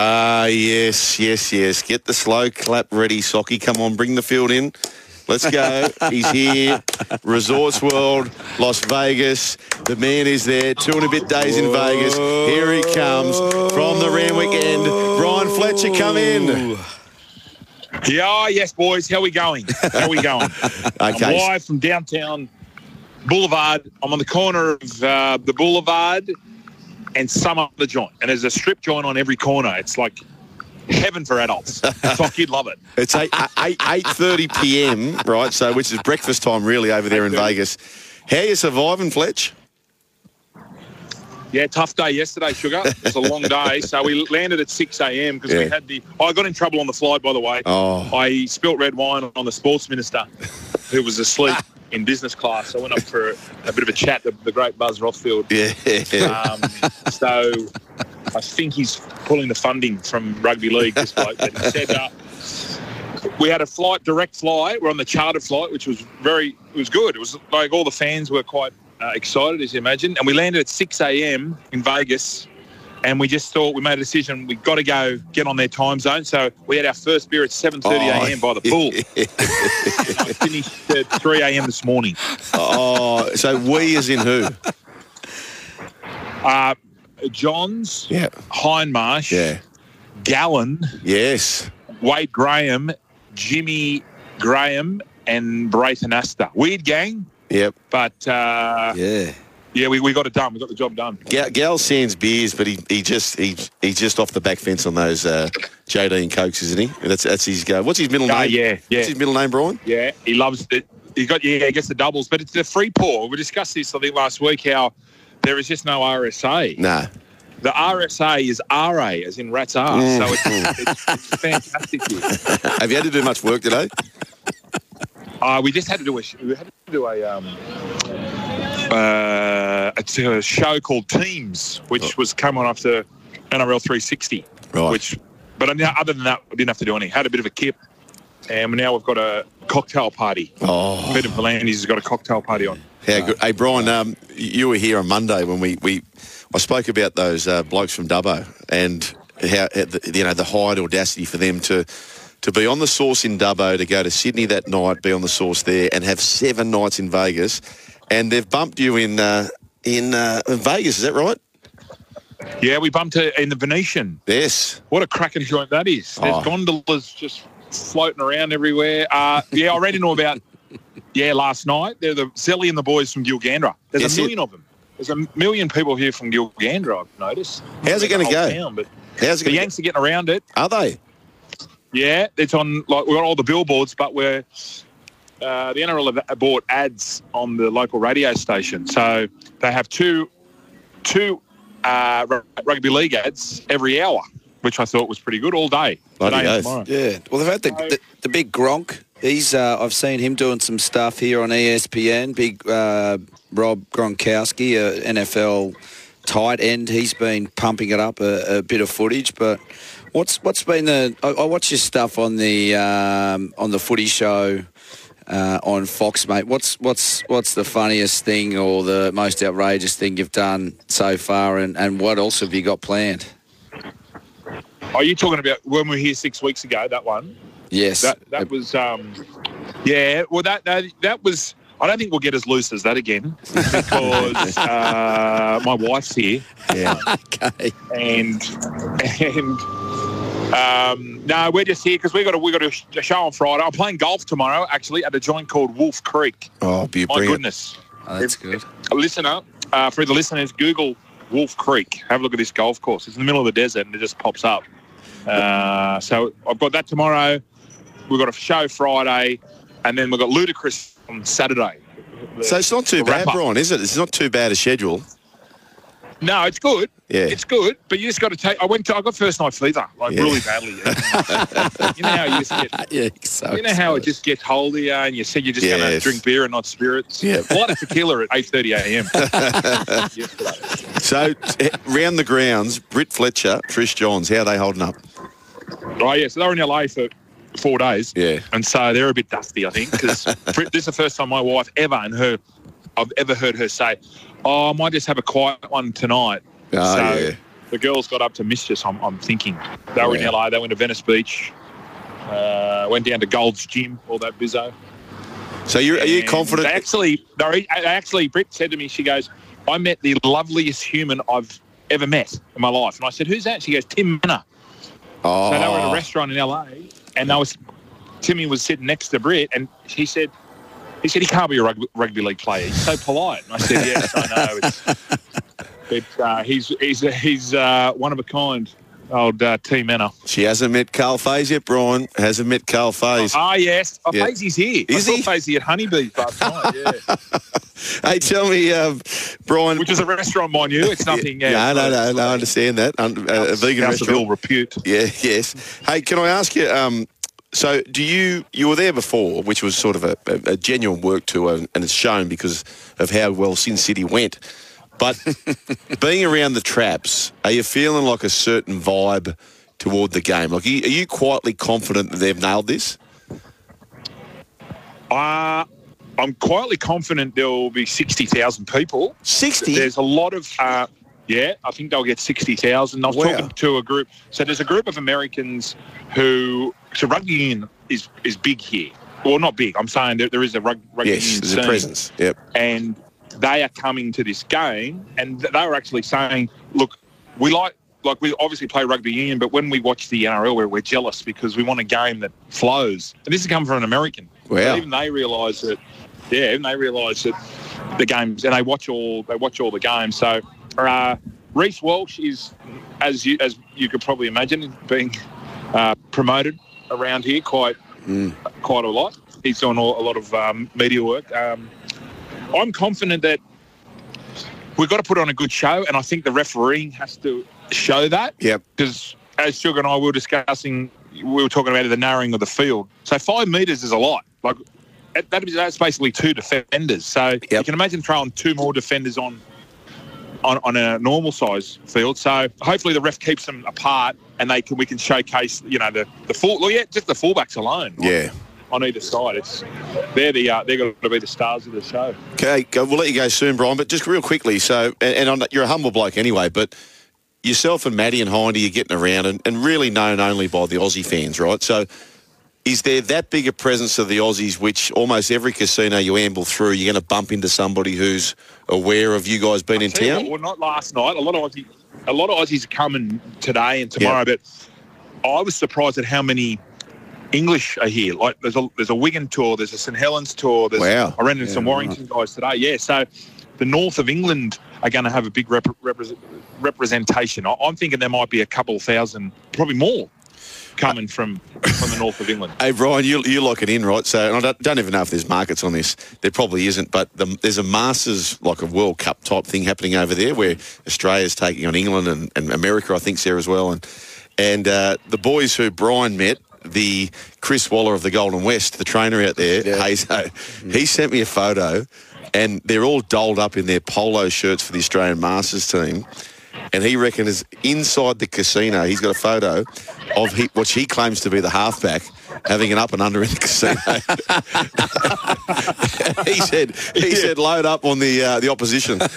Ah, yes, yes, yes. Get the slow clap ready, Socky. Come on, bring the field in. Let's go. He's here. Resorts World, Las Vegas. The man is there. Two and a bit days in Vegas. Here he comes from the Randwick end. Bryan Fletcher, come in. Yeah, yes, boys. How we going? How we going? Okay. I'm live from downtown Boulevard. I'm on the corner of uh, the Boulevard and some other joint, and there's a strip joint on every corner. It's like heaven for adults. Fuck, you'd love it. It's 8, 8, 8.30 p.m., right? So, which is breakfast time really over there in Vegas. How you surviving, Fletch? Yeah, tough day yesterday, sugar. It was a long day, so we landed at 6 a.m. because we had the. I got in trouble on the flight, by the way. Oh. I spilt red wine on the sports minister, who was asleep in business class. I went up for a, bit of a chat. The, the great Buzz Rothfield. Yeah. Um, so I think he's pulling the funding from rugby league. This bloke, but he said uh, we had a flight, direct flight. We're on the charter flight, which was very, it was good. It was like all the fans were quite uh, excited, as you imagine. And we landed at 6 a.m. in Vegas. And we just thought we made a decision. We got to go get on their time zone. So we had our first beer at 7:30 a.m. by the pool. Finished at 3 a.m. this morning. oh, so we as in who? Uh, Johns, Yeah. Hindmarsh, Yeah. Gallen, Yes. Wade Graham, Jimmy Graham, and Braith Anasta. Weird gang, Yep. but uh, Yeah. Yeah, we, we got it done. We got the job done. Gal, Gal sands beers, but he, he just he he's just off the back fence on those uh, JD and Cokes, isn't he? That's that's his go. What's his middle Ah, name? yeah, yeah. What's his middle name, Bryan? Yeah, he loves it. He got yeah, he gets the doubles, but it's a free pour. We discussed this I think last week how there is just no RSA. Nah. The RSA is RA, as in rat's ass. So it's, it's, it's fantastic. Here. Have you had to do much work today? Uh, we just had to do a we had to do a um, uh, it's a show called Teams, which was come on after NRL 360. Right. Which, but other than that, we didn't have to do any. Had a bit of a kip, and now we've got a cocktail party. Oh, Peter V'landys has got a cocktail party on. how good. Hey, Bryan, um, you were here on Monday when we, we I spoke about those uh, blokes from Dubbo and how uh, you know the high audacity for them to to be on the source in Dubbo, to go to Sydney that night, be on the source there, and have seven nights in Vegas, and they've bumped you in uh, in uh, Vegas. Is that right? Yeah, we bumped it in the Venetian. Yes. What a cracking joint that is. There's Oh. gondolas just floating around everywhere. Uh, yeah, I read into about, yeah, last night. They're the Zelly and the boys from Gilgandra. There's Yes, a million of them. There's a million people here from Gilgandra, I've noticed. How's it gonna go? town, but How's it the going? Yanks are getting around it. Are they? Yeah, it's on, like, we've got all the billboards, but we're, uh, the NRL have bought ads on the local radio station. So they have two, two uh, rugby league ads every hour, which I thought was pretty good all day. Today and tomorrow. Yeah. Well, they've had the, the, the big Gronk. He's uh, I've seen him doing some stuff here on ESPN. Big uh, Rob Gronkowski, a NFL tight end. He's been pumping it up a, a bit of footage. But what's what's been the? I, I watch your stuff on the um, on the Footy Show. Uh, on Fox, mate. What's what's what's the funniest thing or the most outrageous thing you've done so far, and, and what else have you got planned? Are you talking about when we were here six weeks ago? That one. Yes, That that was. Um, yeah. Well, that, that that was. I don't think we'll get as loose as that again because uh, my wife's here Yeah. okay. and and um, no, we're just here because we got a we got a, sh- a show on Friday. I'm playing golf tomorrow, actually, at a joint called Wolf Creek. Oh, be My bring goodness, Oh, that's good. a listener uh, for the listeners, Google Wolf Creek. Have a look at this golf course. It's in the middle of the desert and it just pops up. Uh, so I've got that tomorrow. We've got a show Friday, and then we've got Ludacris on Saturday. So it's not too bad, wrap-up. Bryan, is it? It's not too bad a schedule. No, it's good. Yeah. It's good, but you just got to take. I went to. I got first night fever, like Yeah. really badly. Uh, you know how you just get. Yeah, so You know how it just gets hold of you, and you said you're just going to drink beer and not spirits. Yeah. A tequila at eight thirty a.m. So, round the grounds, Britt Fletcher, Trish Johns, how are they holding up? Oh yeah, so they're in LA for four days. Yeah. and so they're a bit dusty, I think, because this is the first time my wife ever and her, I've ever heard her say, "Oh, I might just have a quiet one tonight." Oh, so yeah. the girls got up to mischief. I'm, I'm thinking they were Yeah. in LA. They went to Venice Beach. Uh, went down to Gold's Gym, all that bizzo. So, you're, are you confident? They actually, they actually, Britt said to me, she goes, "I met the loveliest human I've ever met in my life." And I said, "Who's that?" She goes, "Tim Mannah." oh, So they were at a restaurant in LA, and they was Timmy was sitting next to Britt, and he said, he said he can't be a rugby, rugby league player. He's so polite. And I said, yes, I know. It's, but uh, he's he's he's uh, one of a kind. Old uh, T Mannah. She hasn't met Carl Faze yet, Bryan. Hasn't met Carl Faze. Ah, yes. Oh, Yeah. Fazy's here. Is I he? saw Fazy at Honeybees last night, yeah. Hey, tell me, um, Bryan. Which is a restaurant, mind you. It's nothing. Yeah, no, no, no, no, I understand that. Uh, a vegan House restaurant. ill repute. Yeah, yes. Hey, can I ask you? Um, so, do you you were there before, which was sort of a, a, a genuine work tour, and, and it's shown because of how well Sin City went. But being around the traps, are you feeling like a certain vibe toward the game? Like, are you, are you quietly confident that they've nailed this? Uh, I'm quietly confident there will be 60,000 people. Sixty. There's a lot of, uh, yeah, I think they'll get 60,000. I was Wow. talking to a group. So there's a group of Americans who, so rugby union is, is big here. Well, not big. I'm saying there, there is a rug, rugby Yes, union there's a presence. Yep. And they are coming to this game and th- they were actually saying, look, we like, like we obviously play rugby union, but when we watch the NRL, we're, we're jealous because we want a game that flows. And this is coming from an American. Wow. So even they realise that, yeah, even they realise that the games and they watch all they watch all the games. So uh, Reece Walsh is, as you as you could probably imagine, being uh, promoted around here quite quite a lot. He's doing all, a lot of um, media work. Um, I'm confident that we've got to put on a good show, and I think the refereeing has to show that Yep. because as Sugar and I were discussing, we were talking about the narrowing of the field. So five metres is a lot. Like that, that is, that's basically two defenders. So you can imagine throwing two more defenders on. On, on a normal size field, so hopefully the ref keeps them apart, and they can we can showcase you know the the full well, yeah just the fullbacks alone Yeah. on either side. It's they're the uh, they're going to be the stars of the show. Okay, we'll let you go soon, Bryan. But just real quickly, so and, and you're a humble bloke anyway, but yourself and Maddie and Hindy are getting around and, and really known only by the Aussie fans, right? So is there that big a presence of the Aussies, which almost every casino you amble through, you're going to bump into somebody who's aware of you guys being in town? what, Well, not last night. A lot of Aussies, a lot of Aussies are coming today and tomorrow. But I was surprised at how many English are here. Like there's a there's a Wigan tour, there's a St Helens tour. There's, Wow. I ran into some Warrington guys today. Yeah, so the north of England are going to have a big rep- repre- representation. I- I'm thinking there might be a couple thousand, probably more, coming from from the north of England. Hey, Bryan, you, you lock it in, right? So, and I don't, don't even know if there's markets on this. There probably isn't, but the, there's a Masters, like a World Cup type thing happening over there where Australia's taking on England and, and America, I think, there as well. And and uh, the boys who Bryan met, the Chris Waller of the Golden West, the trainer out there, Hazo, he sent me a photo and they're all dolled up in their polo shirts for the Australian Masters team. And he reckons inside the casino, he's got a photo of he, what he claims to be the halfback having an up and under in the casino. he said, he said, load up on the uh, the opposition.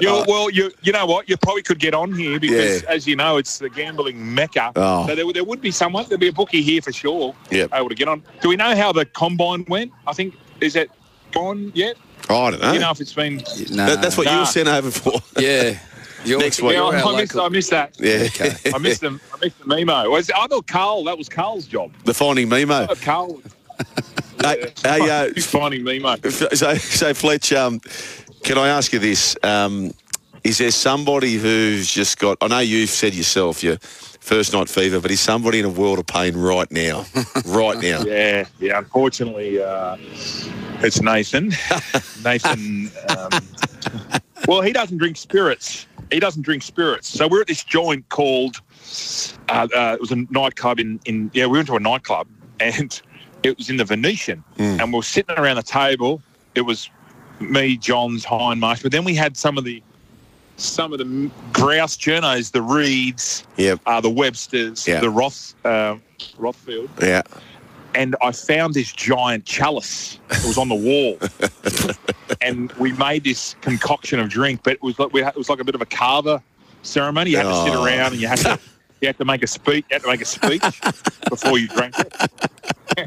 You, well, you you know what? You probably could get on here because, Yeah. as you know, it's the gambling mecca. Oh. So there, there would be someone. There'd be a bookie here for sure. Yeah, Able to get on. Do we know how the combine went? I think is that gone yet? Oh, I don't know. You know if it's been. No. That- that's what you Nah. were sent over for. Yeah. You're, Next week. Yeah, I missed, I missed that. Yeah. I missed them. I missed the memo. Was I thought Carl? That was Carl's job. the finding Mimo. Carl. Hey, hey, uh, He's finding Memo. So, so Fletch, um, can I ask you this? Um, is there somebody who's just got? I know you've said yourself your first night fever, but he's somebody in a world of pain right now? right now? Yeah, yeah. Unfortunately, uh, it's Nathan. Nathan. Um, well, he doesn't drink spirits. He doesn't drink spirits. So we're at this joint called. Uh, uh, it was a nightclub in, in yeah. We went to a nightclub and it was in the Venetian, Mm. and we are sitting around the table. It was me, Johns, Hindmarsh, but then we had some of the some of the grouse journos, the Reeds, Yep. uh, the Websters, Yeah. the Roth uh, Rothfield, Yeah. and I found this giant chalice. It was on the wall, and we made this concoction of drink. But it was like had, it was like a bit of a kava ceremony. You had to sit Oh. around and you had to you had to make a speech. You had to make a speech before you drank it.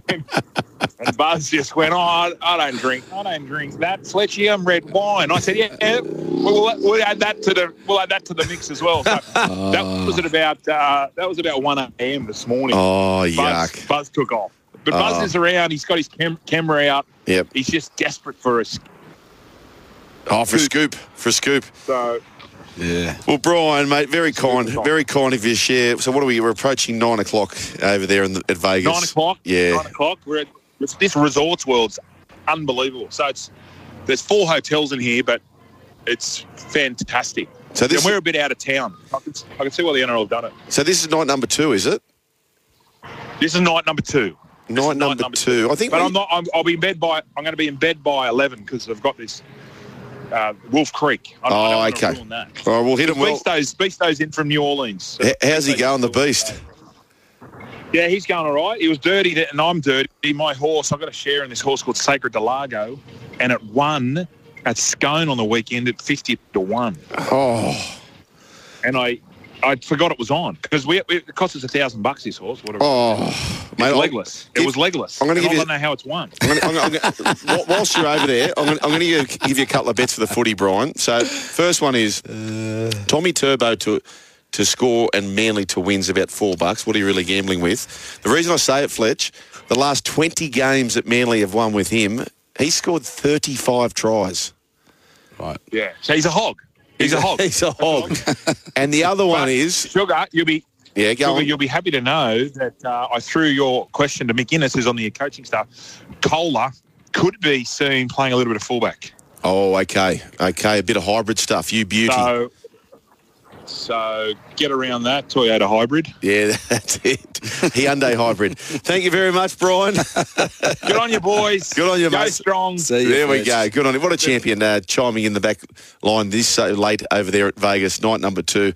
and, and Buzz just went, "Oh, I, I don't drink. I don't drink that Fletchium red wine." I said, "Yeah, yeah we'll, we'll add that to the we'll add that to the mix as well." So that was at about uh, that was about one a.m. this morning. Oh, Buzz, yuck. Buzz took off. But Buzz Oh. is around. He's got his cam- camera out. Yep. He's just desperate for a. Oh, for a scoop. For a scoop. So Yeah. Well, Bryan, mate, very kind, very kind of you to share. So, what are we? We're approaching nine o'clock over there in the, at Vegas. nine o'clock. Yeah. Nine o'clock. We're at it's, this resorts world's unbelievable. So it's there's four hotels in here, but it's fantastic. So this, and we're a bit out of town. I can, I can see why the NRL have done it. so this is night number two, is it? This is night number two. This Night number, two. I think. But we- I'm not. I'm, I'll be in bed by. I'm going to be in bed by eleven because I've got this uh, Wolf Creek. I, I Oh, don't okay. All right, we'll hit him well. Beasto's, Beasto's in from New Orleans. H- How's he going, the beast? Yeah, he's going all right. He was dirty, and I'm dirty. My horse, I've got a share in this horse called Sacred Delago, and it won at Scone on the weekend at 50 to 1. Oh, And I I forgot it was on because we, we, it cost us a thousand bucks, this horse. Whatever. oh, It's mate. I'll- legless. It was legless. I'm gonna And give I you- don't know how it's won. I'm gonna, I'm gonna, I'm gonna, whilst you're over there, I'm going to I'm gonna give, give you a couple of bets for the footy, Bryan. So, first one is uh. Tommy Turbo to to score and Manly to wins about four bucks. What are you really gambling with? The reason I say it, Fletch, the last 20 games that Manly have won with him, he scored 35 tries. Right. Yeah. So he's a hog. He's a hog. He's a hog. and the other one But, is, Sugar, you'll be yeah, go Sugar, on. you'll be happy to know that uh, I threw your question to Mick Innes, who's on the coaching staff. Kohler could be seen playing a little bit of fullback. Oh, okay, okay, a bit of hybrid stuff. You beauty. So, so get around that Toyota hybrid. Yeah, that's it. Hyundai hybrid. Thank you very much, Bryan. Good on you, boys. Good on you, Go mate. strong. See you, There we go. Good on you. What a champion uh, chiming in the back line this so late over there at Vegas, night number two.